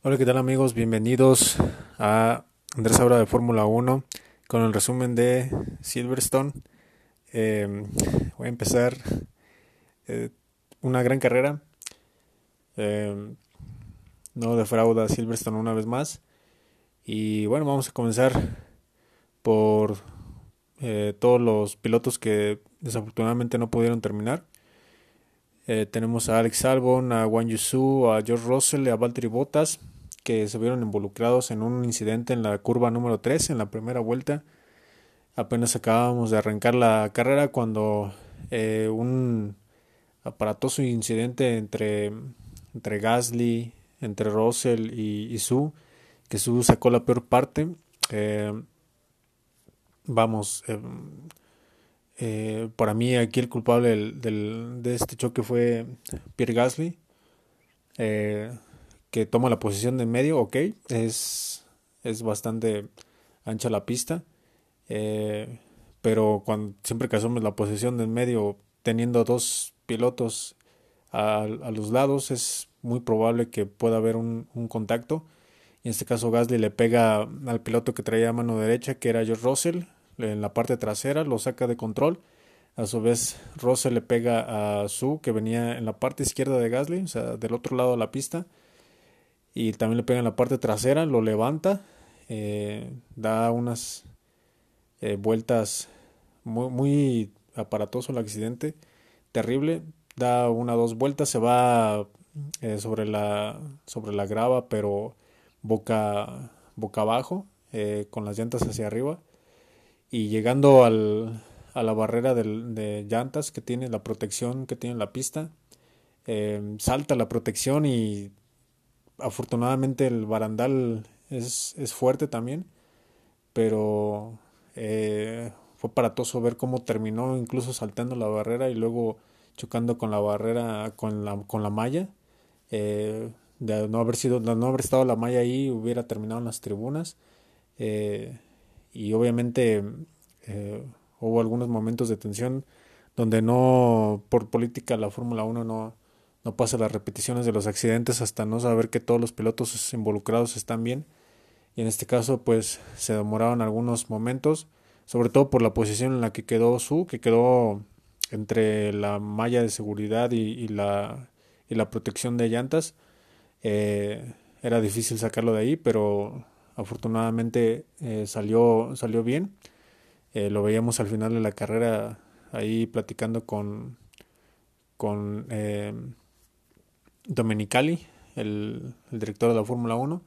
Hola, ¿qué tal amigos? Bienvenidos a Andrés Ahora de Fórmula 1 con el resumen de Silverstone. Eh, voy a empezar eh, una gran carrera. Eh, no defrauda Silverstone una vez más. Y bueno, vamos a comenzar por todos los pilotos que desafortunadamente no pudieron terminar. Tenemos a Alex Albon, a Wang Yusu, a George Russell, a Valtteri Bottas que se vieron involucrados en un incidente en la curva número 3 en la primera vuelta. Apenas acabábamos de arrancar la carrera cuando eh, un aparatoso incidente entre, entre Gasly, entre Russell y, Su, que Su sacó la peor parte. Eh, vamos, eh, para mí aquí el culpable de este choque fue Pierre Gasly que toma la posición de medio, ok, es, es bastante ancha la pista, eh, pero cuando siempre que asumes la posición de medio teniendo dos pilotos a, los lados es muy probable que pueda haber un, contacto. En este caso Gasly le pega al piloto que traía a mano derecha, que era George Russell, en la parte trasera, lo saca de control. A su vez, Russell le pega a Su, que venía en la parte izquierda de Gasly, o sea, del otro lado de la pista. Y también le pega en la parte trasera, lo levanta, eh, da unas eh, vueltas muy, aparatoso el accidente, terrible, da una dos vueltas, se va eh, sobre la sobre la grava, pero boca boca abajo, con las llantas hacia arriba y llegando al, a la barrera de llantas que tiene la protección que tiene la pista, salta la protección y afortunadamente el barandal es, es fuerte también, pero eh, fue paratoso ver cómo terminó incluso saltando la barrera y luego chocando con la barrera, con la, con la malla. Eh, de no haber sido, no haber estado la malla ahí, hubiera terminado en las tribunas. Eh, y obviamente hubo algunos momentos de tensión donde no, por política, la Fórmula 1 no, no pasa las repeticiones de los accidentes hasta no saber que todos los pilotos involucrados están bien. Y en este caso, pues se demoraron algunos momentos, sobre todo por la posición en la que quedó Su, que quedó entre la malla de seguridad y, la, y la protección de llantas. Eh, era difícil sacarlo de ahí, pero afortunadamente eh, salió, salió bien. Eh, lo veíamos al final de la carrera ahí platicando con, con Domenicali, el, director de la Fórmula 1.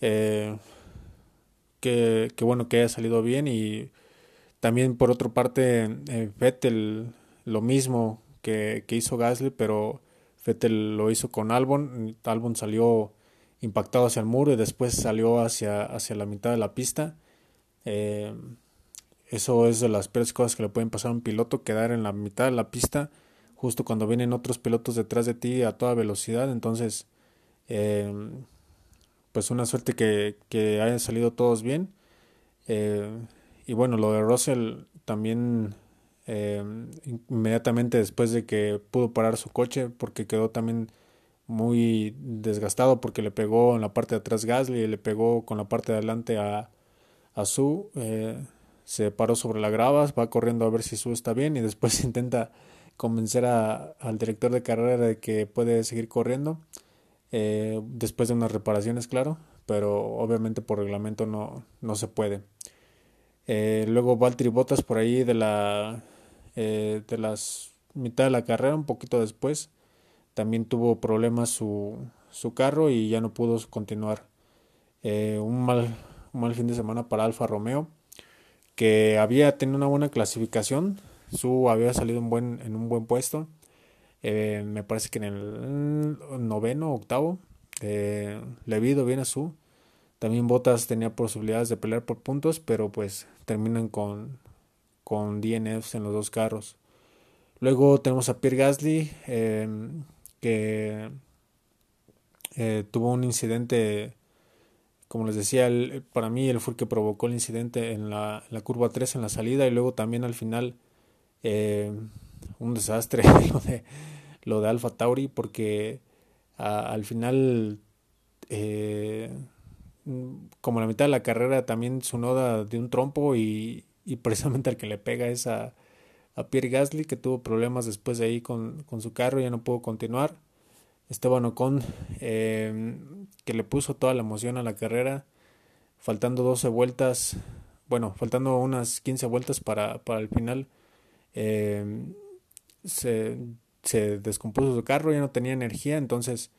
Eh, que, bueno que haya salido bien y también por otra parte eh, Vettel lo mismo que, hizo Gasly pero Vettel lo hizo con Albon Albon salió impactado hacia el muro y después salió hacia, hacia la mitad de la pista eh, eso es de las peores cosas que le pueden pasar a un piloto quedar en la mitad de la pista justo cuando vienen otros pilotos detrás de ti a toda velocidad. Entonces, eh, pues una suerte que, que, hayan salido todos bien. Eh, y bueno, lo de Russell también inmediatamente después de que pudo parar su coche, porque quedó también muy desgastado porque le pegó en la parte de atrás Gasly y le pegó con la parte de adelante a, a Su. se paró sobre la grava, va corriendo a ver si Su está bien y después intenta convencer a, al director de carrera de que puede seguir corriendo eh, después de unas reparaciones, claro, pero obviamente por reglamento no, no se puede. Eh, luego Valtteri Bottas por ahí de la eh, de las mitad de la carrera, un poquito después, también tuvo problemas su, su carro y ya no pudo continuar. un, mal, un mal fin de semana para Alfa Romeo, que había tenido una buena clasificación, su había salido en, buen, en un buen puesto. Eh, me parece que en el noveno, octavo. Eh, le ha ido bien a Su. También Botas tenía posibilidades de pelear por puntos, pero pues terminan con, con DNFs en los dos carros. Luego tenemos a Pierre Gasly, em, que eh, tuvo un incidente, como les decía, para mí él fue el que provocó el incidente en la, la curva 3 en la salida y luego también al final eh, un desastre lo de, lo de Alfa Tauri porque al final eh, como la mitad de la carrera también su noda de un trompo y, precisamente al que le pega es a, Pierre Gasly que tuvo problemas después de ahí con, su carro, ya no pudo continuar. Esteban Ocon eh, que le puso toda la emoción a la carrera, faltando 12 vueltas, bueno, faltando unas 15 vueltas para, para el final. Eh, se, se descompuso su carro, ya no tenía energía, entonces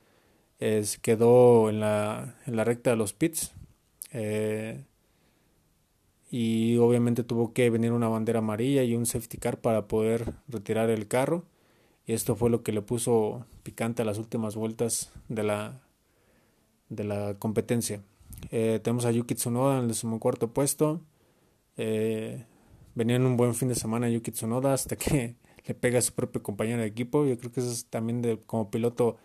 quedó en la, en la recta de los pits. Y obviamente tuvo que venir una bandera amarilla y un safety car para poder retirar el carro. Y esto fue lo que le puso picante a las últimas vueltas de la, de la competencia. Eh, tenemos a Yuki Tsunoda en el decimocuarto puesto. Eh, venía en un buen fin de semana Yuki Tsunoda hasta que le pega a su propio compañero de equipo. Yo creo que eso es también de, como piloto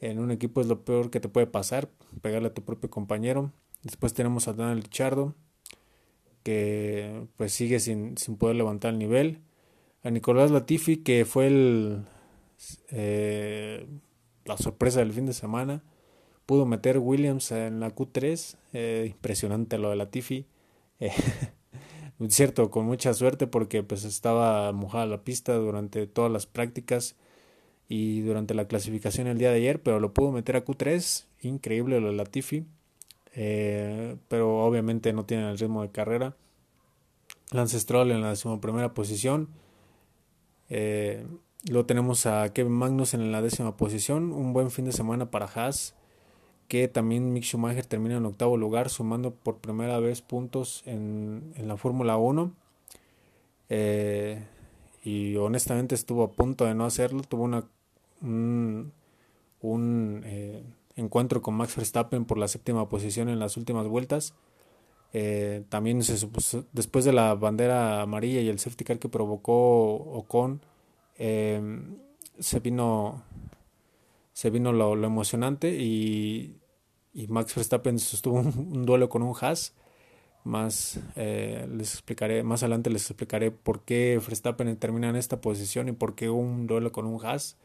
en un equipo es lo peor que te puede pasar, pegarle a tu propio compañero. Después tenemos a Daniel Richardo, que pues sigue sin, sin poder levantar el nivel. A Nicolás Latifi, que fue eh, la sorpresa del fin de semana. Pudo meter Williams en la Q3. Eh, impresionante lo de Latifi. Eh, cierto, con mucha suerte porque pues estaba mojada la pista durante todas las prácticas y durante la clasificación el día de ayer, pero lo pudo meter a Q3, increíble lo de Latifi, eh, pero obviamente no tiene el ritmo de carrera. Lance Stroll en la decimoprimera posición. Eh, luego tenemos a Kevin Magnus en la décima posición. Un buen fin de semana para Haas. Que también Mick Schumacher termina en octavo lugar, sumando por primera vez puntos en, en la Fórmula 1. Eh, y honestamente estuvo a punto de no hacerlo. Tuvo una un, eh, encuentro con Max Verstappen por la séptima posición en las últimas vueltas. Eh, también se después de la bandera amarilla y el safety car que provocó Ocon, eh, se vino se vino lo, emocionante y, y, Max Verstappen sostuvo un, duelo con un Haas. Más les explicaré, más adelante les explicaré por qué Verstappen termina en esta posición y por qué un duelo con un Haas.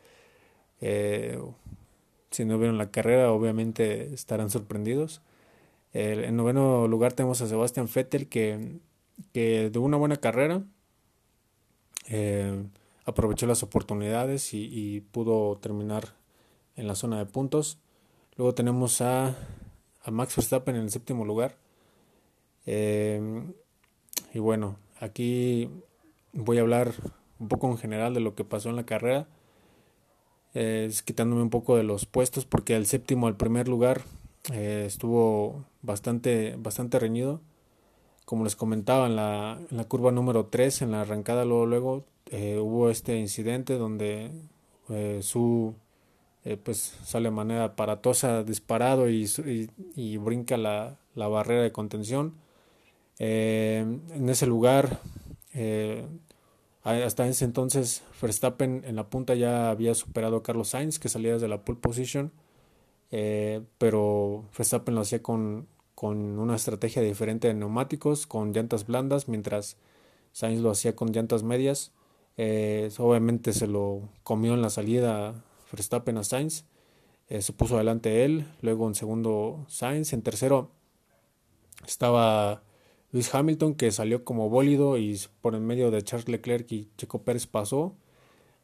Si no vieron la carrera, obviamente estarán sorprendidos. en noveno lugar tenemos a Sebastian Vettel que, que de una buena carrera eh, aprovechó las oportunidades y, pudo terminar en la zona de puntos. Luego tenemos a, a Max Verstappen en el séptimo lugar. Eh, y bueno, aquí voy a hablar un poco en general de lo que pasó en la carrera quitándome un poco de los puestos porque el séptimo al primer lugar eh, estuvo bastante, bastante reñido. Como les comentaba, en la, en la curva número 3, en la arrancada luego, luego eh, hubo este incidente donde eh, su pues sale de manera aparatosa disparado y, y, brinca la, la, barrera de contención. en ese lugar hasta ese entonces Verstappen en la punta ya había superado a Carlos Sainz que salía desde la pole position, eh, pero Verstappen lo hacía con, con, una estrategia diferente de neumáticos, con llantas blandas, mientras Sainz lo hacía con llantas medias. Eh, obviamente se lo comió en la salida Verstappen a Sainz, eh, se puso adelante él, luego en segundo Sainz, en tercero estaba Luis Hamilton que salió como bólido y por en medio de Charles Leclerc y Checo Pérez pasó.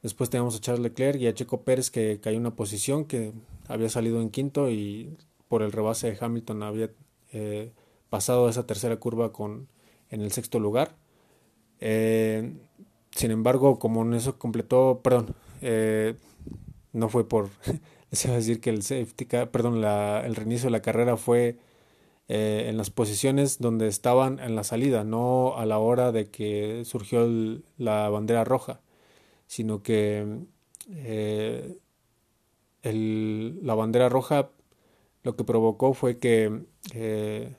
Después tenemos a Charles Leclerc y a Checo Pérez que cayó una posición que había salido en quinto y por el rebase de Hamilton había eh, pasado esa tercera curva con, en el sexto lugar. Eh, sin embargo, como en eso completó, perdón, eh, no fue por, les iba a decir que el safety perdón, el reinicio de la carrera fue eh, en las posiciones donde estaban en la salida, no a la hora de que surgió la bandera roja, sino que eh, la bandera roja lo que provocó fue que eh,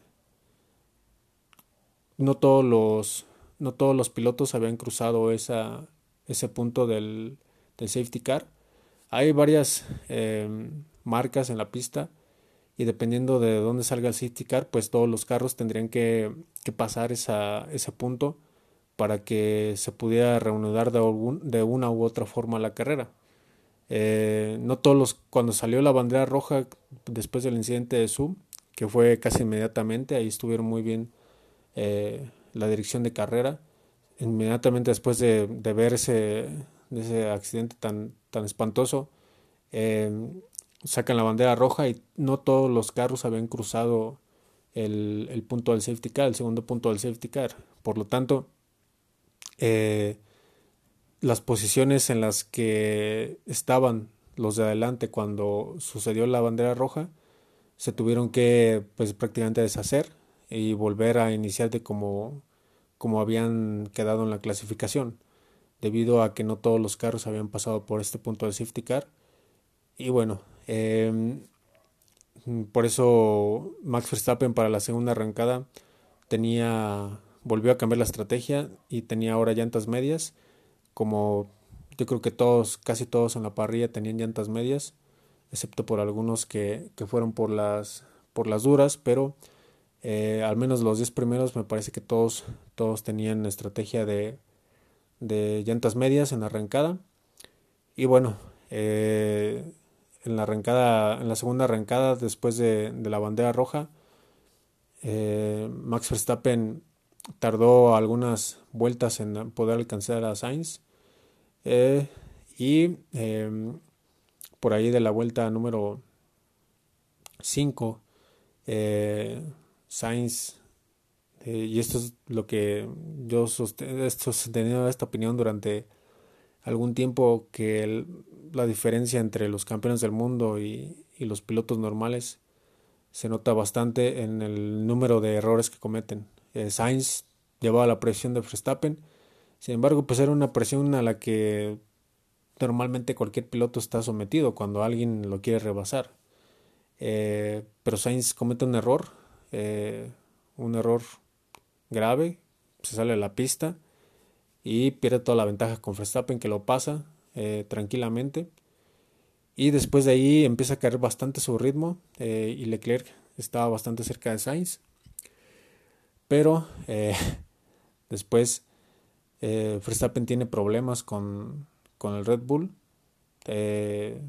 no todos los no todos los pilotos habían cruzado esa, ese punto del, del safety car. Hay varias marcas en la pista y dependiendo de dónde salga el safety car, pues todos los carros tendrían que, pasar esa, ese punto para que se pudiera reanudar de, de una u otra forma la carrera. Eh, no todos los, cuando salió la bandera roja después del incidente de Zoom, que fue casi inmediatamente, ahí estuvieron muy bien eh, la dirección de carrera. Inmediatamente después de, ver ese, ese, accidente tan, tan espantoso, eh, sacan la bandera roja y no todos los carros habían cruzado el, el, punto del safety car, el segundo punto del safety car. Por lo tanto, eh, las posiciones en las que estaban los de adelante cuando sucedió la bandera roja se tuvieron que pues prácticamente deshacer y volver a iniciar de como, como habían quedado en la clasificación debido a que no todos los carros habían pasado por este punto de safety car y bueno em, por eso Max Verstappen para la segunda arrancada tenía volvió a cambiar la estrategia y tenía ahora llantas medias como yo creo que todos, casi todos en la parrilla tenían llantas medias, excepto por algunos que, que fueron por las, por las duras, pero eh, al menos los 10 primeros me parece que todos, todos tenían estrategia de, de llantas medias en la arrancada. Y bueno, eh, en la arrancada, en la segunda arrancada después de, de la bandera roja, eh, Max Verstappen tardó algunas vueltas en poder alcanzar a Sainz eh, y em, por ahí de la vuelta número 5, eh, Sainz, eh, y esto es lo que yo he sostenido esta opinión durante algún tiempo, que la diferencia entre los campeones del mundo y, los pilotos normales se nota bastante en el número de errores que cometen. Sainz llevaba la presión de Verstappen, sin embargo, pues era una presión a la que normalmente cualquier piloto está sometido cuando alguien lo quiere rebasar. Eh, pero Sainz comete un error, eh, un error grave, se sale de la pista y pierde toda la ventaja con Verstappen que lo pasa eh, tranquilamente. Y después de ahí empieza a caer bastante su ritmo y Leclerc estaba bastante cerca de Sainz. Pero después eh, Verstappen tiene problemas con, con el Red Bull. Eh,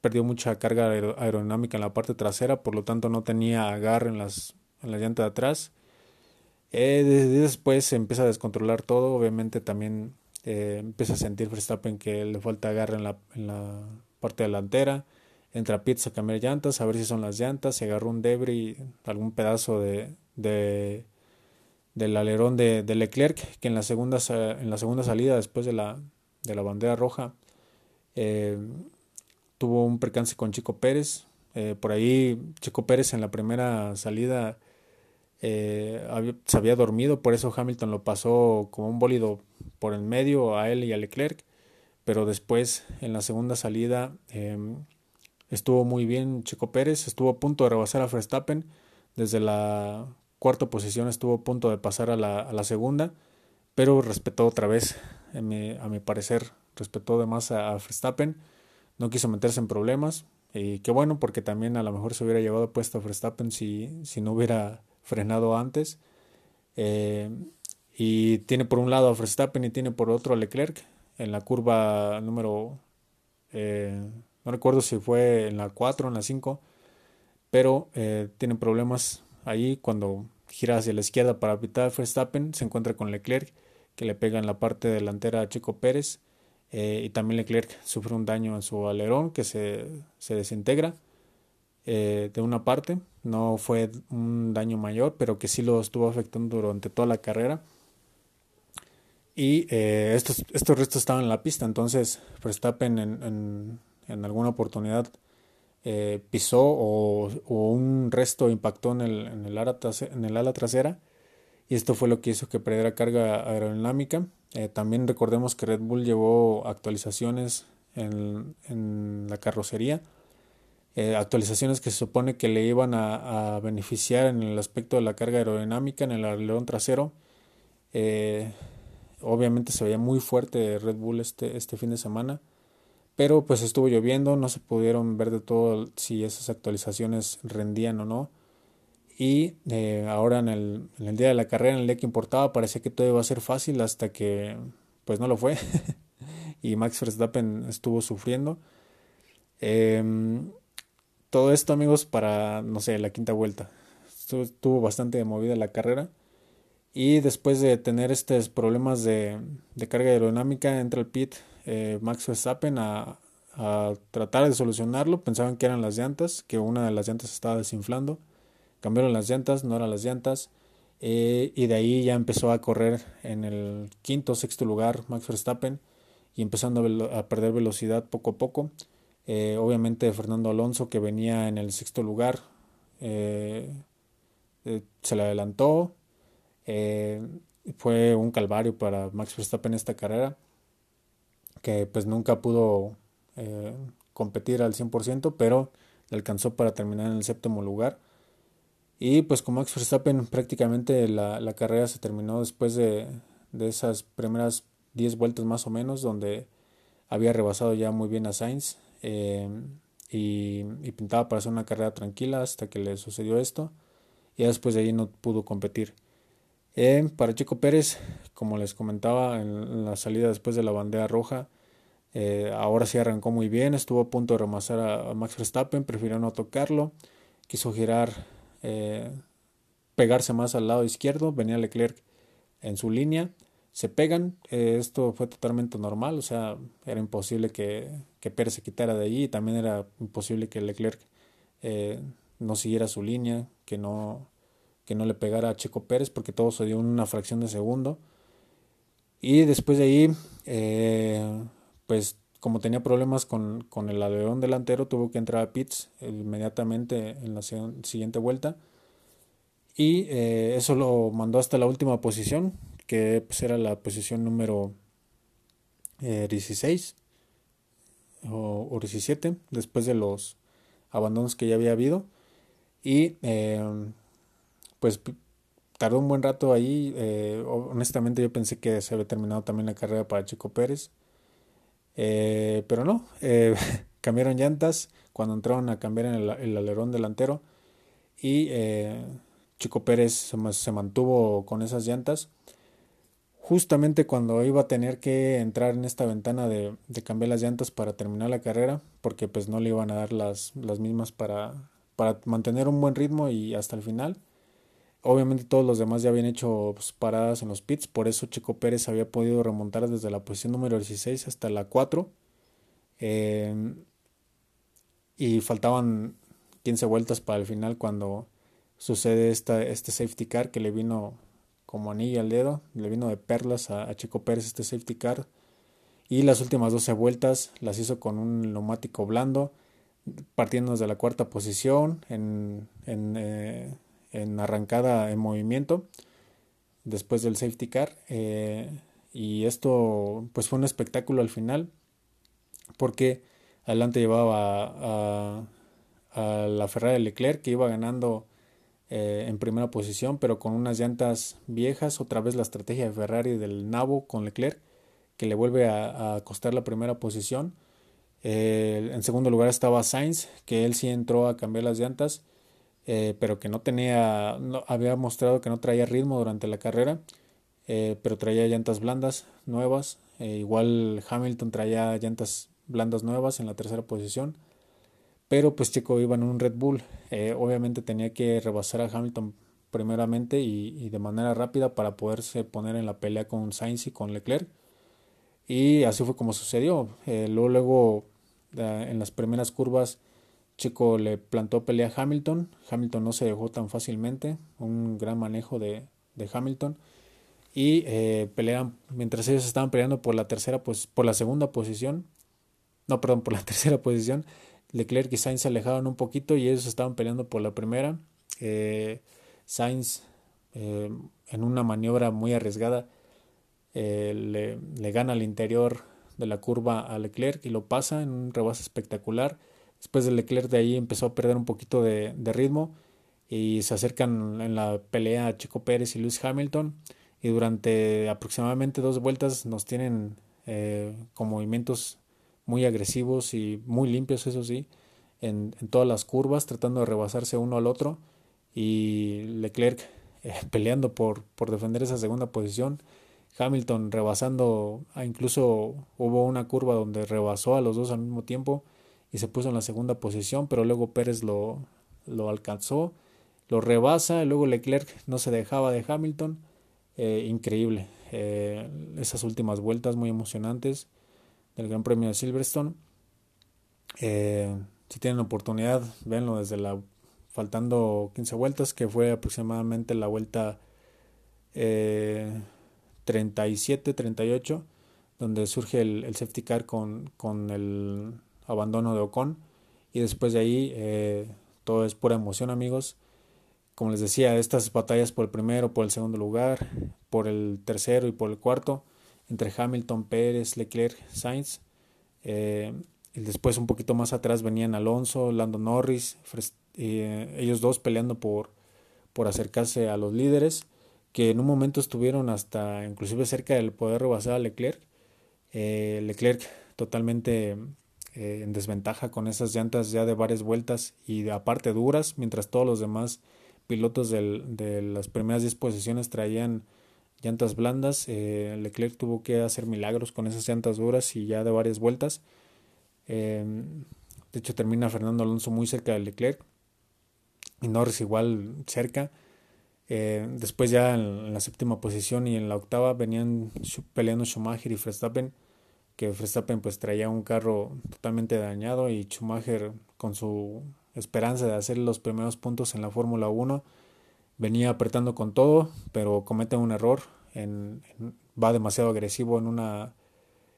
perdió mucha carga aerodinámica en la parte trasera, por lo tanto no tenía agarre en, las, en la llanta de atrás. Eh, después se empieza a descontrolar todo, obviamente también eh, empieza a sentir Verstappen que le falta agarre en la, en la parte delantera. Entra a pits a cambiar llantas, a ver si son las llantas, se agarró un debris, algún pedazo de, de del alerón de, Leclerc, que en la segunda, en la segunda salida después de la, de la bandera roja eh, tuvo un percance con Chico Pérez. Eh, por ahí Chico Pérez en la primera salida eh, se había dormido, por eso Hamilton lo pasó como un bólido por el medio a él y a Leclerc, pero después en la segunda salida estuvo muy bien Chico Pérez, estuvo a punto de rebasar a Verstappen desde la cuarta posición estuvo a punto de pasar a la, a la segunda, pero respetó otra vez, a mi, parecer, respetó de más a, Verstappen, no quiso meterse en problemas, y qué bueno, porque también a lo mejor se hubiera llevado puesto a Verstappen si, si no hubiera frenado antes. Eh, y tiene por un lado a Verstappen y tiene por otro a Leclerc en la curva número, eh, no recuerdo si fue en la 4 o en la 5, pero eh, tiene problemas ahí cuando gira hacia la izquierda para evitar Verstappen, se encuentra con Leclerc, que le pega en la parte delantera a Chico Pérez, y también Leclerc sufre un daño en su alerón que se, se desintegra de una parte, no fue un daño mayor, pero que sí lo estuvo afectando durante toda la carrera. Y eh, estos, estos restos estaban en la pista, entonces Verstappen en, en, alguna oportunidad eh, pisó o, un resto impactó en el, en, el ala en el ala trasera y esto fue lo que hizo que perdiera carga aerodinámica. Eh, también recordemos que Red Bull llevó actualizaciones en, en la carrocería, eh, actualizaciones que se supone que le iban a, beneficiar en el aspecto de la carga aerodinámica en el alerón trasero. obviamente se veía muy fuerte Red Bull este, este fin de semana pero pues estuvo lloviendo, no se pudieron ver de todo si esas actualizaciones rendían o no. Y eh, ahora en el, en el, día de la carrera, en el día que importaba, parecía que todo iba a ser fácil hasta que pues no lo fue. y Max Verstappen estuvo sufriendo. Em, todo esto amigos para, no sé, la quinta vuelta. Estuvo bastante movida la carrera. Y después de tener estos problemas de, carga aerodinámica, entra el pit eh, Max Verstappen a, tratar de solucionarlo. Pensaban que eran las llantas, que una de las llantas estaba desinflando. Cambiaron las llantas, no eran las llantas. Eh, y de ahí ya empezó a correr en el quinto, sexto lugar Max Verstappen y empezando a, perder velocidad poco a poco. Eh, obviamente Fernando Alonso que venía en el sexto lugar se le adelantó, eh, fue un calvario para Max Verstappen esta carrera, que pues nunca pudo eh, competir al 100%, pero le alcanzó para terminar en el séptimo lugar. Y pues con Max Verstappen prácticamente la, la carrera se terminó después de, de esas primeras 10 vueltas más o menos, donde había rebasado ya muy bien a Sainz eh, y, pintaba para hacer una carrera tranquila hasta que le sucedió esto. Y después de ahí no pudo competir. Eh, para Chico Pérez, como les comentaba en la salida después de la bandera roja, eh, ahora sí arrancó muy bien, estuvo a punto de remasar a, Max Verstappen, prefirió no tocarlo, quiso girar, eh, pegarse más al lado izquierdo, venía Leclerc en su línea, se pegan, esto fue totalmente normal, o sea, era imposible que, que, Pérez se quitara de allí, también era imposible que Leclerc no siguiera su línea, que no que no le pegara a Checo Pérez porque todo se dio en una fracción de segundo. Y después de ahí, eh, pues como tenía problemas con, con el alerón delantero, tuvo que entrar a pits inmediatamente en la siguiente vuelta. Y eh, eso lo mandó hasta la última posición, que pues, era la posición número 16 eh, o, o, 17, después de los abandonos que ya había habido. Y pues tardó un buen rato ahí. Eh, honestamente yo pensé que se había terminado también la carrera para Chico Pérez. Eh, pero no, eh, cambiaron llantas cuando entraron a cambiar el, el alerón delantero y Chico Pérez se, mantuvo con esas llantas. Justamente cuando iba a tener que entrar en esta ventana de, de, cambiar las llantas para terminar la carrera, porque pues no le iban a dar las, las mismas para, para mantener un buen ritmo y hasta el final. Obviamente todos los demás ya habían hecho pues, paradas en los pits, por eso Checo Pérez había podido remontar desde la posición número 16 hasta la 4. Em, y faltaban 15 vueltas para el final cuando sucede esta, este safety car que le vino como anillo al dedo, le vino de perlas a, a Checo Pérez este safety car. Y las últimas 12 vueltas las hizo con un neumático blando, partiendo desde la cuarta posición en, en eh, en arrancada en movimiento después del safety car eh, y esto pues fue un espectáculo al final porque adelante llevaba a, a la Ferrari Leclerc que iba ganando eh, en primera posición pero con unas llantas viejas otra vez la estrategia de Ferrari del nabo con Leclerc que le vuelve a, costar la primera posición. Eh, en segundo lugar estaba Sainz que él sí entró a cambiar las llantas eh, pero que no tenía, no, había mostrado que no traía ritmo durante la carrera, pero traía llantas blandas nuevas, igual Hamilton traía llantas blandas nuevas en la tercera posición, pero pues Checo iba en un Red Bull, obviamente tenía que rebasar a Hamilton primeramente y, de manera rápida para poderse poner en la pelea con Sainz y con Leclerc. Y así fue como sucedió. luego, luego en las primeras curvas Chico le plantó pelea a Hamilton. Hamilton no se dejó tan fácilmente. Un gran manejo de, Hamilton. Y eh, pelean, mientras ellos estaban peleando por la tercera, pues, por la segunda posición. No, perdón, por la tercera posición. Leclerc y Sainz se alejaron un poquito y ellos estaban peleando por la primera. Eh, Sainz, eh, en una maniobra muy arriesgada, eh, le, gana al interior de la curva a Leclerc y lo pasa en un rebase espectacular Después de Leclerc de ahí empezó a perder un poquito de, ritmo y se acercan en la pelea Chico Pérez y Lewis Hamilton y durante aproximadamente dos vueltas nos tienen con movimientos muy agresivos y muy limpios eso sí en, todas las curvas tratando de rebasarse uno al otro. Y Leclerc eh, peleando por, por defender esa segunda posición. Hamilton rebasando, ah, incluso hubo una curva donde rebasó a los dos al mismo tiempo y se puso en la segunda posición, pero luego Pérez lo, lo alcanzó, lo rebasa, y luego Leclerc no se dejaba de Hamilton. Eh, increíble, eh, esas últimas vueltas muy emocionantes del Gran Premio de Silverstone. Eh, si tienen oportunidad, venlo desde la faltando 15 vueltas, que fue aproximadamente la vuelta 37-38, donde surge el, el, safety car con, con el abandono de Ocon. Y después de ahí todo es pura emoción, amigos. Como les decía, estas batallas por el primero, por el segundo lugar, por el tercero y por el cuarto, entre Hamilton, Pérez, Leclerc, Sainz. Eh, y después un poquito más atrás venían Alonso, Lando Norris, eh, ellos dos peleando por, por acercarse a los líderes, que en un momento estuvieron hasta inclusive cerca del poder rebasar a Leclerc. Eh, Leclerc totalmente en desventaja con esas llantas ya de varias vueltas y aparte duras, mientras todos los demás pilotos de las primeras 10 posiciones traían llantas blandas. Eh, Leclerc tuvo que hacer milagros con esas llantas duras y ya de varias vueltas. Em, de hecho, termina Fernando Alonso muy cerca de Leclerc y Norris igual cerca. Eh, después ya en, la séptima posición y en la octava venían peleando Schumacher y Verstappen que Verstappen pues traía un carro totalmente dañado y Schumacher con su esperanza de hacer los primeros puntos en la Fórmula 1 venía apretando con todo, pero comete un error, en, va demasiado agresivo en una,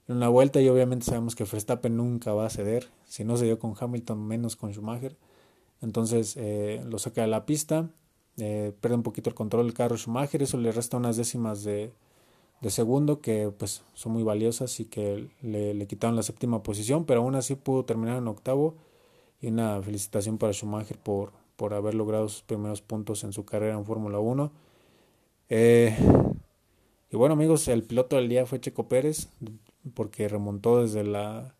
en una vuelta y obviamente sabemos que Verstappen nunca va a ceder, si no se dio con Hamilton menos con Schumacher, entonces eh, lo saca de la pista, eh, pierde un poquito el control del carro Schumacher, eso le resta unas décimas de, de segundo que pues son muy valiosas y que le, le, quitaron la séptima posición, pero aún así pudo terminar en octavo y una felicitación para Schumacher por, por haber logrado sus primeros puntos en su carrera en Fórmula 1. Eh, y bueno amigos, el piloto del día fue Checo Pérez porque remontó desde la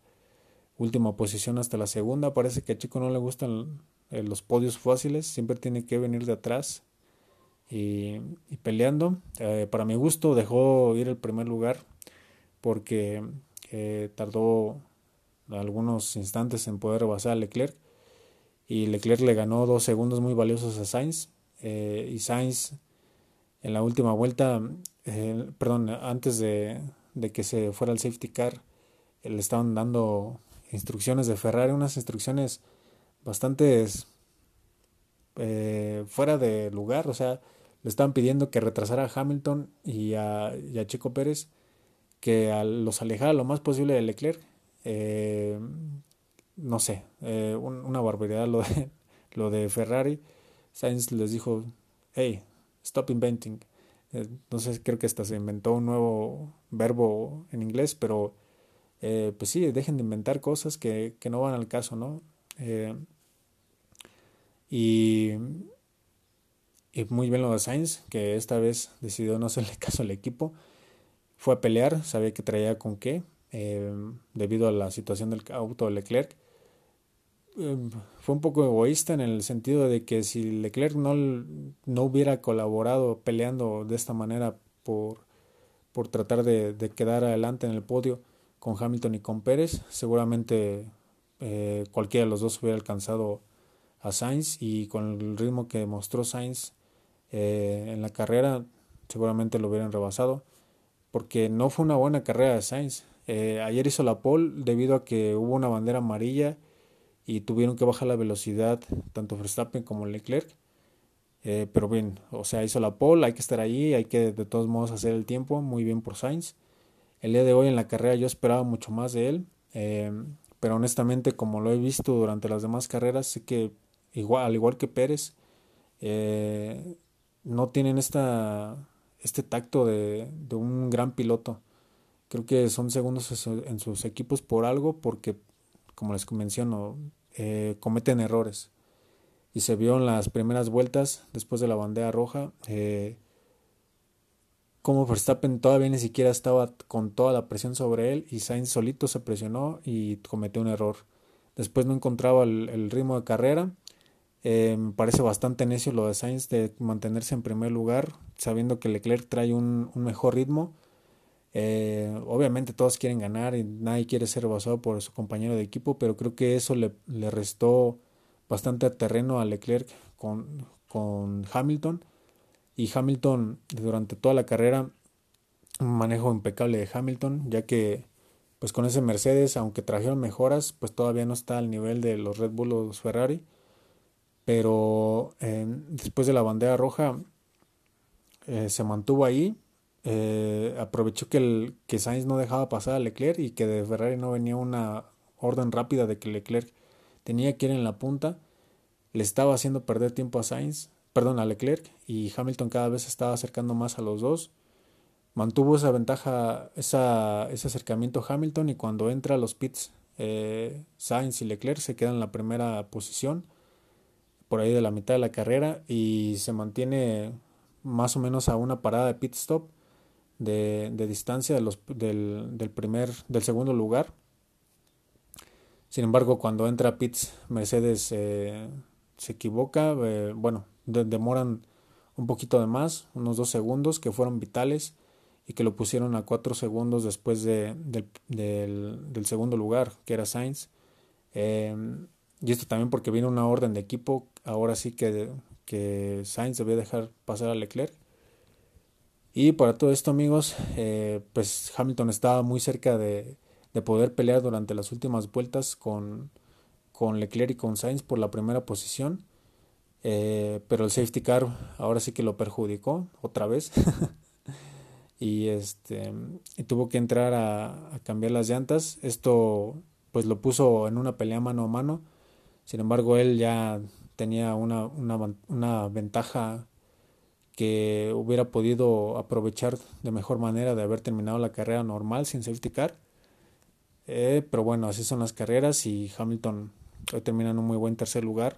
última posición hasta la segunda. Parece que a Checo no le gustan los podios fáciles, siempre tiene que venir de atrás y, peleando. Eh, para mi gusto dejó ir el primer lugar porque eh, tardó algunos instantes en poder rebasar a Leclerc y Leclerc le ganó dos segundos muy valiosos a Sainz eh, y Sainz en la última vuelta, perdón, antes de, de, que se fuera el safety car, le estaban dando instrucciones de Ferrari, unas instrucciones bastante fuera de lugar, o sea, le estaban pidiendo que retrasara a Hamilton y a, Chico Pérez, que los alejara lo más posible de Leclerc. Eh, no sé, eh, una barbaridad lo de, lo de Ferrari. Sainz les dijo, hey, stop inventing. Entonces creo que hasta se inventó un nuevo verbo en inglés, pero eh, pues sí, dejen de inventar cosas que, que no van al caso, ¿no? y y muy bien lo de Sainz, que esta vez decidió no hacerle caso al equipo. Fue a pelear, sabía que traía con qué, eh, debido a la situación del auto de Leclerc. Eh, fue un poco egoísta en el sentido de que si Leclerc no, no hubiera colaborado peleando de esta manera por, por tratar de, quedar adelante en el podio con Hamilton y con Pérez, seguramente eh, cualquiera de los dos hubiera alcanzado a Sainz y con el ritmo que mostró Sainz eh, en la carrera seguramente lo hubieran rebasado porque no fue una buena carrera de Sainz. Eh, ayer hizo la pole debido a que hubo una bandera amarilla y tuvieron que bajar la velocidad tanto Verstappen como Leclerc. Eh, pero bien, o sea, hizo la pole, hay que estar ahí, hay que de todos modos hacer el tiempo, muy bien por Sainz. El día de hoy en la carrera yo esperaba mucho más de él, pero honestamente como lo he visto durante las demás carreras, sé que al igual que Pérez, no tienen esta, este tacto de, de, un gran piloto. Creo que son segundos en sus equipos por algo, porque, como les menciono, eh, cometen errores. Y se vio en las primeras vueltas, después de la bandera roja, eh, como Verstappen todavía ni siquiera estaba con toda la presión sobre él y Sainz solito se presionó y cometió un error. Después no encontraba el ritmo de carrera eh, me parece bastante necio lo de Sainz de mantenerse en primer lugar, sabiendo que Leclerc trae un, mejor ritmo. Eh, obviamente todos quieren ganar y nadie quiere ser rebasado por su compañero de equipo, pero creo que eso le, le restó bastante terreno a Leclerc con, con Hamilton. Y Hamilton durante toda la carrera, un manejo impecable de Hamilton, ya que pues con ese Mercedes, aunque trajeron mejoras, pues todavía no está al nivel de los Red Bull o los Ferrari. Pero eh, después de la bandera roja eh, se mantuvo ahí. Eh, aprovechó que, el, que Sainz no dejaba pasar a Leclerc y que de Ferrari no venía una orden rápida de que Leclerc tenía que ir en la punta. Le estaba haciendo perder tiempo a Sainz, perdón, a Leclerc y Hamilton cada vez se estaba acercando más a los dos mantuvo esa ventaja, esa, ese acercamiento Hamilton y cuando entra a los pits eh, Sainz y Leclerc se quedan en la primera posición por ahí de la mitad de la carrera y se mantiene más o menos a una parada de pit stop de, distancia de los, del, del, primer, del segundo lugar. Sin embargo, cuando entra pits, Mercedes eh, se equivoca, eh, bueno, demoran un poquito de más, unos dos segundos que fueron vitales y que lo pusieron a cuatro segundos después de, del, segundo lugar, que era Sainz. Em, y esto también porque viene una orden de equipo, ahora sí que, que Sainz debía dejar pasar a Leclerc. Y para todo esto amigos, eh, pues Hamilton estaba muy cerca de, de, poder pelear durante las últimas vueltas con, con Leclerc y con Sainz por la primera posición. Eh, pero el safety car ahora sí que lo perjudicó otra vez. y este tuvo que entrar a, cambiar las llantas. Esto pues lo puso en una pelea mano a mano. Sin embargo, él ya tenía una, una, una ventaja que hubiera podido aprovechar de mejor manera de haber terminado la carrera normal sin safety car. Eh, pero bueno, así son las carreras y Hamilton termina en un muy buen tercer lugar.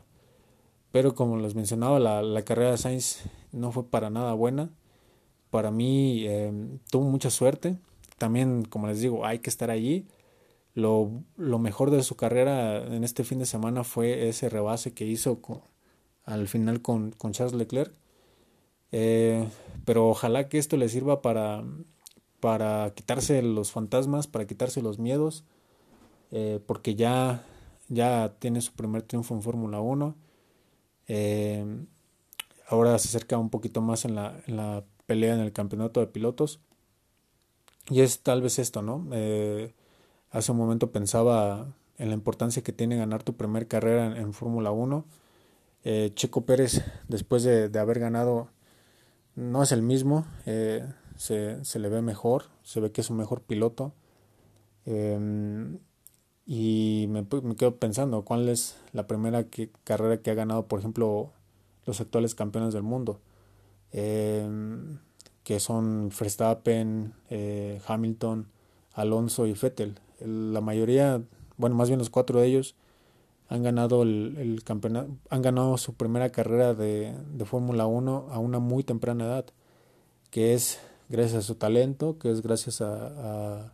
Pero como les mencionaba, la, la carrera de Sainz no fue para nada buena para mí eh, tuvo mucha suerte. También, como les digo, hay que estar allí. Lo, lo, mejor de su carrera en este fin de semana fue ese rebase que hizo al final con, con, Charles Leclerc. Eh, pero ojalá que esto le sirva para, para quitarse los fantasmas, para quitarse los miedos, eh, porque ya, ya tiene su primer triunfo en Fórmula 1. ahora se acerca un poquito más en la, en la pelea en el campeonato de pilotos. Y es tal vez esto, ¿no? Eh, hace un momento pensaba en la importancia que tiene ganar tu primer carrera en, Fórmula 1. Eh, Checo Pérez, después de, haber ganado, no es el mismo, eh, se, se, le ve mejor, se ve que es un mejor piloto. Em, y me, me, quedo pensando, ¿cuál es la primera que, carrera que ha ganado, por ejemplo, los actuales campeones del mundo? Em, que son Verstappen, eh, Hamilton, Alonso y Vettel. La mayoría, bueno, más bien los cuatro de ellos han ganado el, campeonato, han ganado su primera carrera de, Fórmula 1 a una muy temprana edad, que es gracias a su talento, que es gracias a,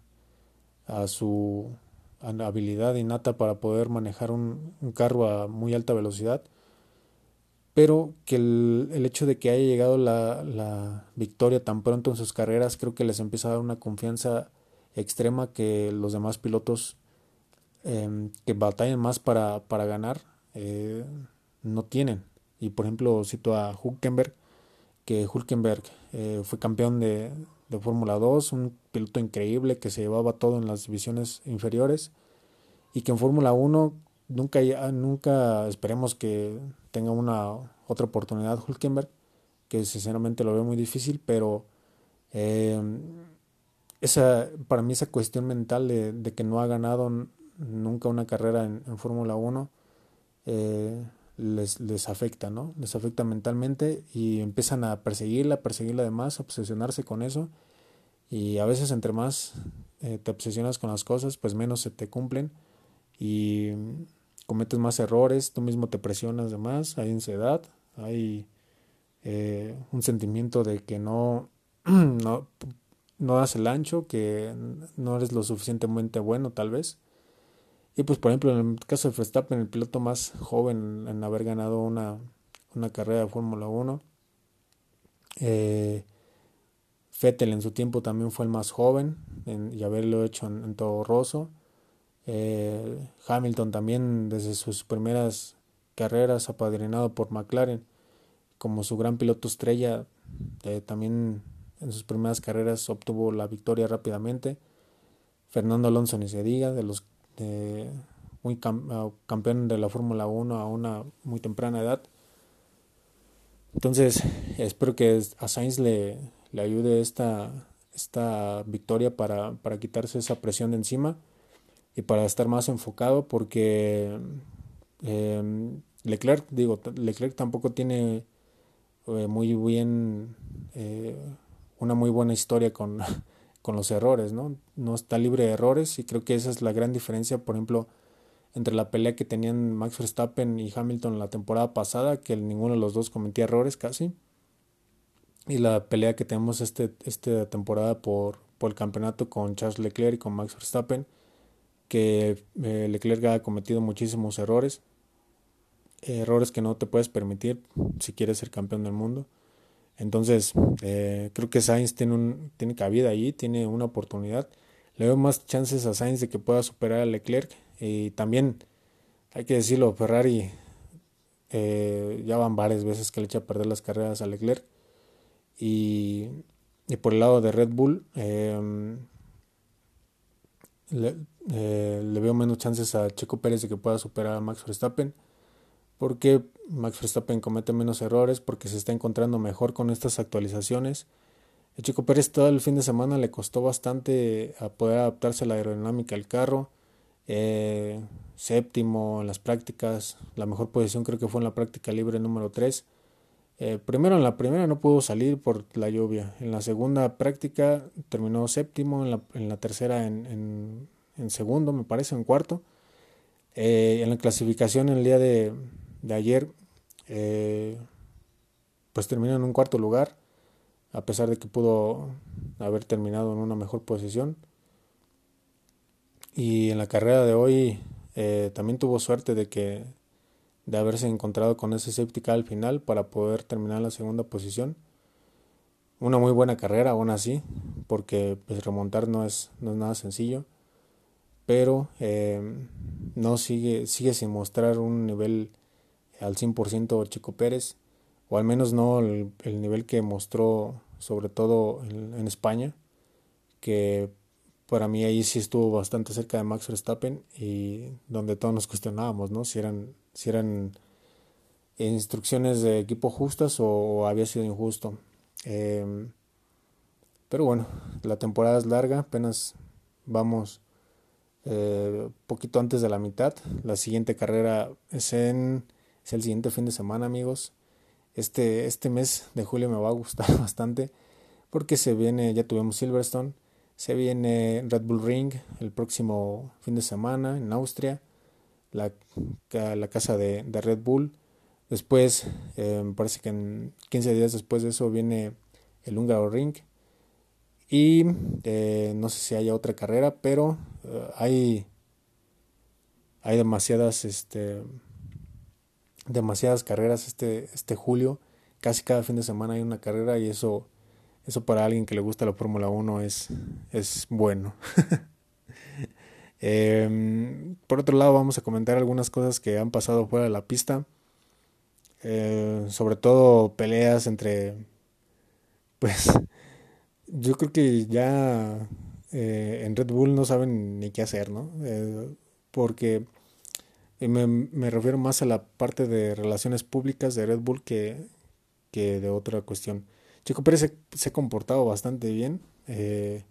a, su habilidad innata para poder manejar un carro a muy alta velocidad. Pero que el, el, hecho de que haya llegado la, la, victoria tan pronto en sus carreras creo que les empieza a dar una confianza extrema que los demás pilotos eh, que batallan más para, para ganar eh, no tienen. Y por ejemplo cito a Hulkenberg, que Hulkenberg eh, fue campeón de, de Fórmula 2, un piloto increíble que se llevaba todo en las divisiones inferiores y que en Fórmula 1 nunca, nunca esperemos que tenga una otra oportunidad Hulkenberg, que sinceramente lo veo muy difícil, pero eh, esa, para mí esa cuestión mental de, que no ha ganado nunca una carrera en, Fórmula 1 eh, les, les afecta, ¿no? Les afecta mentalmente y empiezan a perseguirla, perseguirla además, obsesionarse con eso y a veces entre más eh, te obsesionas con las cosas, pues menos se te cumplen y cometes más errores, tú mismo te presionas de más, hay ansiedad, hay eh, un sentimiento de que no, no, no das el ancho, que no eres lo suficientemente bueno tal vez. Y pues por ejemplo en el caso de Verstappen, el piloto más joven en haber ganado una, una carrera de Fórmula 1, eh, Fettel en su tiempo también fue el más joven y haberlo hecho en, Toro Rosso. Eh, Hamilton también desde sus primeras carreras apadrinado por McLaren como su gran piloto estrella eh, también en sus primeras carreras obtuvo la victoria rápidamente Fernando Alonso ni se diga de los muy campeón de la Fórmula 1 a una muy temprana edad. Entonces espero que a Sainz le, le ayude esta, esta victoria para, para quitarse esa presión de encima y para estar más enfocado porque eh, Leclerc, digo, Leclerc tampoco tiene eh, muy bien, eh, una muy buena historia con, con los errores, ¿no? No está libre de errores y creo que esa es la gran diferencia, por ejemplo, entre la pelea que tenían Max Verstappen y Hamilton la temporada pasada, que ninguno de los dos cometía errores casi, y la pelea que tenemos este, esta temporada por, por el campeonato con Charles Leclerc y con Max Verstappen, que eh, Leclerc ha cometido muchísimos errores, errores que no te puedes permitir si quieres ser campeón del mundo. Entonces, eh, creo que Sainz tiene, tiene cabida ahí, tiene una oportunidad. Le veo más chances a Sainz de que pueda superar a Leclerc. Y también, hay que decirlo, Ferrari eh, ya van varias veces que le echa a perder las carreras a Leclerc. Y, y por el lado de Red Bull, eh, le, eh, le, veo menos chances a Checo Pérez de que pueda superar a Max Verstappen. Porque Max Verstappen comete menos errores, porque se está encontrando mejor con estas actualizaciones. El Checo Pérez todo el fin de semana le costó bastante a poder adaptarse a la aerodinámica del carro. Eh, séptimo en las prácticas, la mejor posición creo que fue en la práctica libre número 3. Eh, primero en la primera no pudo salir por la lluvia. En la segunda práctica terminó séptimo. En la, en la tercera en, en, segundo, me parece, en cuarto. Eh, en la clasificación el día de, de ayer, eh, pues terminó en un cuarto lugar. A pesar de que pudo haber terminado en una mejor posición. Y en la carrera de hoy también tuvo suerte de que de haberse encontrado con ese safety car al final para poder terminar en la segunda posición. Una muy buena carrera aún así, porque pues, remontar no es, no es nada sencillo, pero eh, no sigue, sigue sin mostrar un nivel al 100% Chico Pérez, o al menos no el, nivel que mostró sobre todo en, España, que para mí ahí sí estuvo bastante cerca de Max Verstappen y donde todos nos cuestionábamos, ¿no? Si eran si eran instrucciones de equipo justas o había sido injusto. Em, pero bueno, la temporada es larga, apenas vamos eh, poquito antes de la mitad. La siguiente carrera es, en, es el siguiente fin de semana, amigos. Este, este mes de julio me va a gustar bastante porque se viene, ya tuvimos Silverstone, se viene Red Bull Ring el próximo fin de semana en Austria la, la casa de, Red Bull. Después, me parece que en 15 días después de eso viene el Húngaro Ring. Y eh, no sé si haya otra carrera, pero eh, hay, hay demasiadas, este, demasiadas carreras este, este julio. Casi cada fin de semana hay una carrera y eso, eso para alguien que le gusta la Fórmula 1 es, es bueno. Em, por otro lado, vamos a comentar algunas cosas que han pasado fuera de la pista. Eh, sobre todo peleas entre... Pues yo creo que ya eh, en Red Bull no saben ni qué hacer, ¿no? Eh, porque me, me, refiero más a la parte de relaciones públicas de Red Bull que, que de otra cuestión. Chico Pérez se, ha comportado bastante bien. Eh,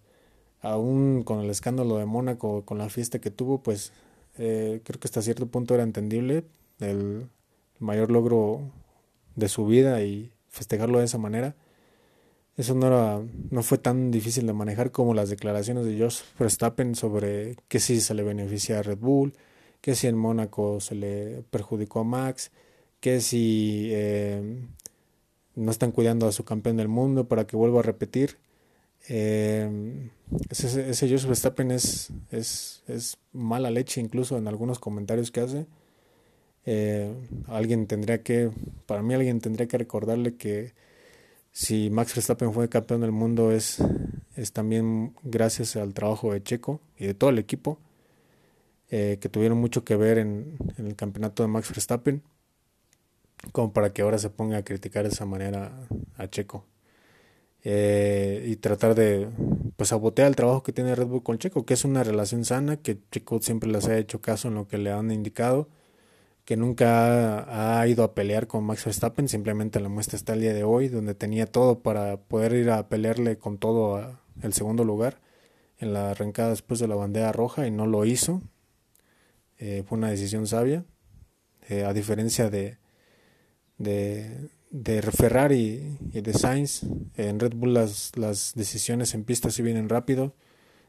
aún con el escándalo de Mónaco, con la fiesta que tuvo, pues eh, creo que hasta cierto punto era entendible el mayor logro de su vida y festejarlo de esa manera. Eso no, era, no fue tan difícil de manejar como las declaraciones de Josh Verstappen sobre que si se le beneficia a Red Bull, que si en Mónaco se le perjudicó a Max, que si eh, no están cuidando a su campeón del mundo para que vuelva a repetir. Eh, ese, ese Josh Verstappen es, es, es, mala leche incluso en algunos comentarios que hace. Eh, alguien tendría que, para mí alguien tendría que recordarle que si Max Verstappen fue campeón del mundo es, es también gracias al trabajo de Checo y de todo el equipo, eh, que tuvieron mucho que ver en, el campeonato de Max Verstappen, como para que ahora se ponga a criticar de esa manera a Checo. Eh, y tratar de pues sabotear el trabajo que tiene Red Bull con Checo, que es una relación sana, que Checo siempre les ha hecho caso en lo que le han indicado que nunca ha, ido a pelear con Max Verstappen, simplemente la muestra está el día de hoy, donde tenía todo para poder ir a pelearle con todo a, el segundo lugar en la arrancada después de la bandera roja y no lo hizo. Eh, fue una decisión sabia, eh, a diferencia de, de, de Ferrari y de Sainz. En Red Bull las, las decisiones en pista sí vienen rápido.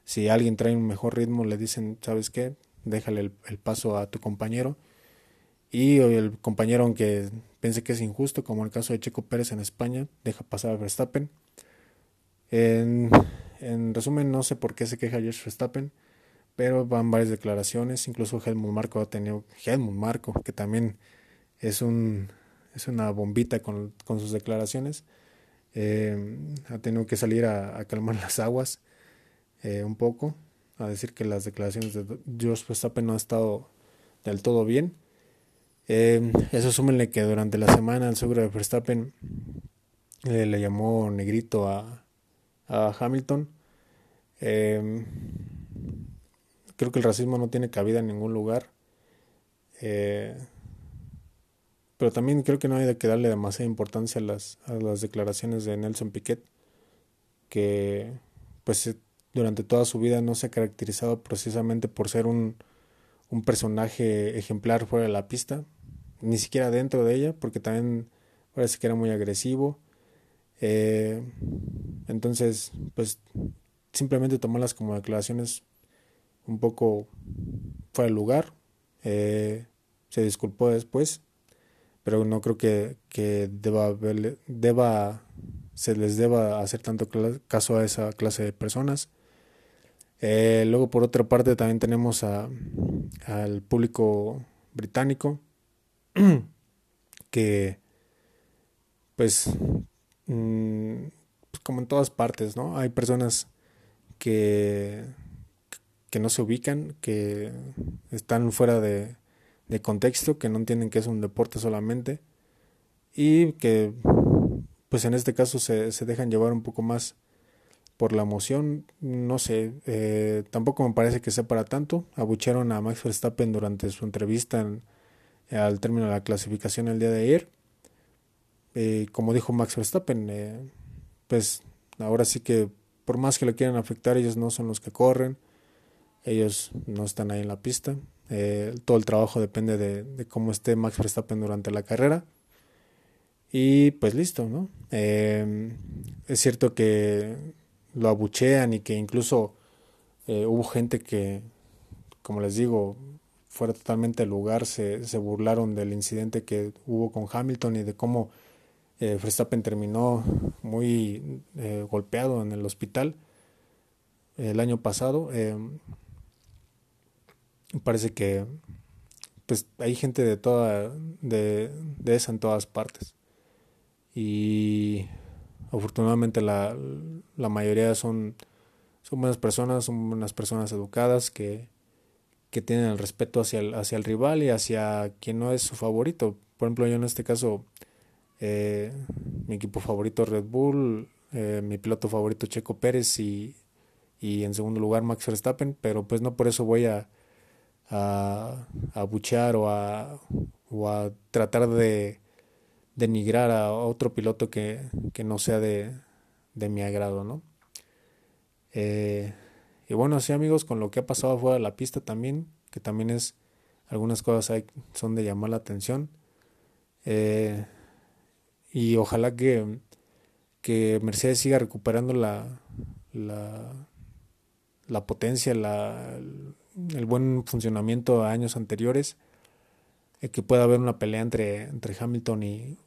Si alguien trae un mejor ritmo, le dicen, ¿sabes qué? Déjale el paso a tu compañero y el compañero, aunque piense que es injusto, como en el caso de Checo Pérez en España, deja pasar a Verstappen. En, resumen, no sé por qué se queja George Verstappen, pero van varias declaraciones, incluso Helmut Marco ha tenido, Helmut Marco, que también es un es una bombita con, sus declaraciones, eh, ha tenido que salir a, calmar las aguas eh, un poco, a decir que las declaraciones de George Verstappen no han estado del todo bien eh, eso súmenle que durante la semana el seguro de Verstappen le llamó negrito a, Hamilton. Eh, creo que el racismo no tiene cabida en ningún lugar. Eh, pero también creo que no hay que darle demasiada importancia a las, a las declaraciones de Nelson Piquet, que pues durante toda su vida no se ha caracterizado precisamente por ser un, un personaje ejemplar fuera de la pista, ni siquiera dentro de ella, porque también parece que era muy agresivo. Eh, entonces, pues simplemente las como declaraciones un poco fuera de lugar. Eh, se disculpó después, pero no creo que, que deba, se les deba hacer tanto caso a esa clase de personas. Eh, luego, por otra parte, también tenemos al público británico que pues, mm, pues, como en todas partes, ¿no? Hay personas que, que no se ubican, que están fuera de, contexto, que no entienden que es un deporte solamente y que pues en este caso se, se dejan llevar un poco más por la emoción, no sé, eh, tampoco me parece que sea para tanto. Abucharon a Max Verstappen durante su entrevista en, al término de la clasificación el día de ayer. Eh, como dijo Max Verstappen, eh, pues ahora sí que por más que lo quieran afectar, ellos no son los que corren, ellos no están ahí en la pista. Eh, todo el trabajo depende de, cómo esté Max Verstappen durante la carrera. Y pues listo, ¿no? es cierto que lo abuchean y que incluso hubo gente que, como les digo, fuera totalmente el lugar, se, se burlaron del incidente que hubo con Hamilton y de cómo eh, Verstappen terminó muy eh, golpeado en el hospital el año pasado. Parece que pues hay gente de toda de, de esa en todas partes y afortunadamente la, la mayoría son son buenas personas son buenas personas educadas que que tienen el respeto hacia el, hacia el rival y hacia quien no es su favorito. Por ejemplo, yo en este caso, eh, mi equipo favorito Red Bull, eh, mi piloto favorito Checo Pérez y, y en segundo lugar Max Verstappen, pero pues no por eso voy a, a, a buchear o a, o a tratar de denigrar a otro piloto que, que no sea de, de mi agrado, ¿no? Eh, y bueno, así amigos, con lo que ha pasado fuera de la pista también, que también es, algunas cosas hay, son de llamar la atención. Eh, y ojalá que, que Mercedes siga recuperando la, la, la potencia, la, el buen funcionamiento a años anteriores, eh, que pueda haber una pelea entre, entre Hamilton y,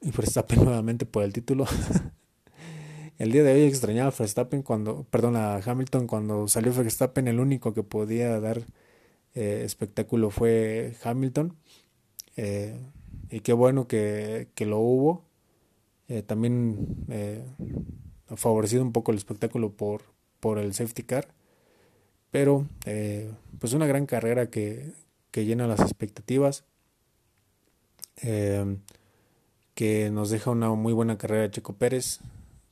y Verstappen nuevamente por el título. El día de hoy extrañaba a Verstappen cuando, perdón, a Hamilton cuando salió Verstappen, el único que podía dar eh, espectáculo fue Hamilton. Eh, y qué bueno que, que, lo hubo. Eh, también ha favorecido un poco el espectáculo por, por el safety car. Pero pues una gran carrera que, que llena las expectativas. que nos deja una muy buena carrera de Checo Pérez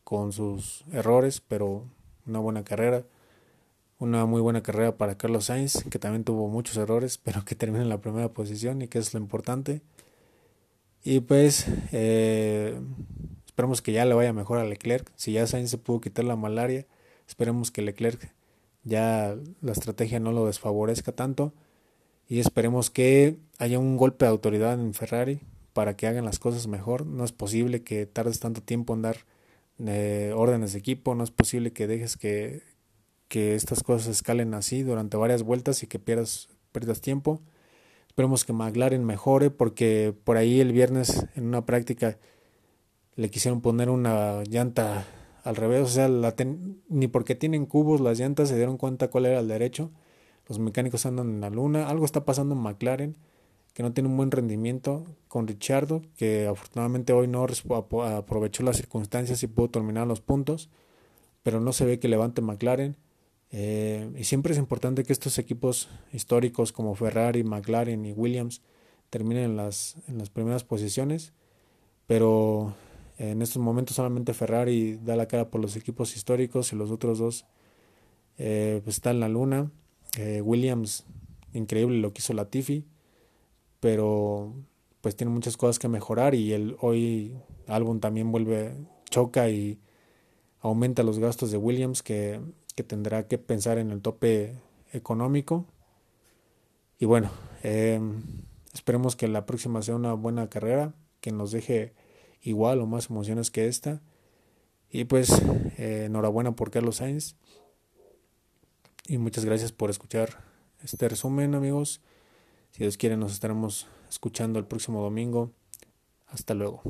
con sus errores, pero una buena carrera. Una muy buena carrera para Carlos Sainz, que también tuvo muchos errores, pero que termina en la primera posición y que es lo importante. Y pues eh, esperemos que ya le vaya mejor a Leclerc. Si ya Sainz se pudo quitar la malaria, esperemos que Leclerc ya la estrategia no lo desfavorezca tanto. Y esperemos que haya un golpe de autoridad en Ferrari para que hagan las cosas mejor. No es posible que tardes tanto tiempo en dar eh, órdenes de equipo, no es posible que dejes que, que estas cosas escalen así durante varias vueltas y que pierdas, pierdas tiempo. Esperemos que McLaren mejore porque por ahí el viernes en una práctica le quisieron poner una llanta al revés, o sea, ni porque tienen cubos las llantas se dieron cuenta cuál era el derecho. Los mecánicos andan en la luna, algo está pasando en McLaren que no tiene un buen rendimiento, con Richardo, que afortunadamente hoy no aprovechó las circunstancias y pudo terminar los puntos, pero no se ve que levante McLaren. Eh, y siempre es importante que estos equipos históricos como Ferrari, McLaren y Williams terminen en las, en las primeras posiciones, pero en estos momentos solamente Ferrari da la cara por los equipos históricos y los otros dos eh, pues está en la luna. Eh, Williams, increíble lo que hizo Latifi pero pues tiene muchas cosas que mejorar y el hoy álbum también vuelve, choca y aumenta los gastos de Williams que, tendrá que pensar en el tope económico. Y bueno, em, esperemos que la próxima sea una buena carrera, que nos deje igual o más emociones que esta. Y pues eh, enhorabuena por Carlos Sainz. Y muchas gracias por escuchar este resumen amigos. Si Dios quiere, nos estaremos escuchando el próximo domingo. Hasta luego.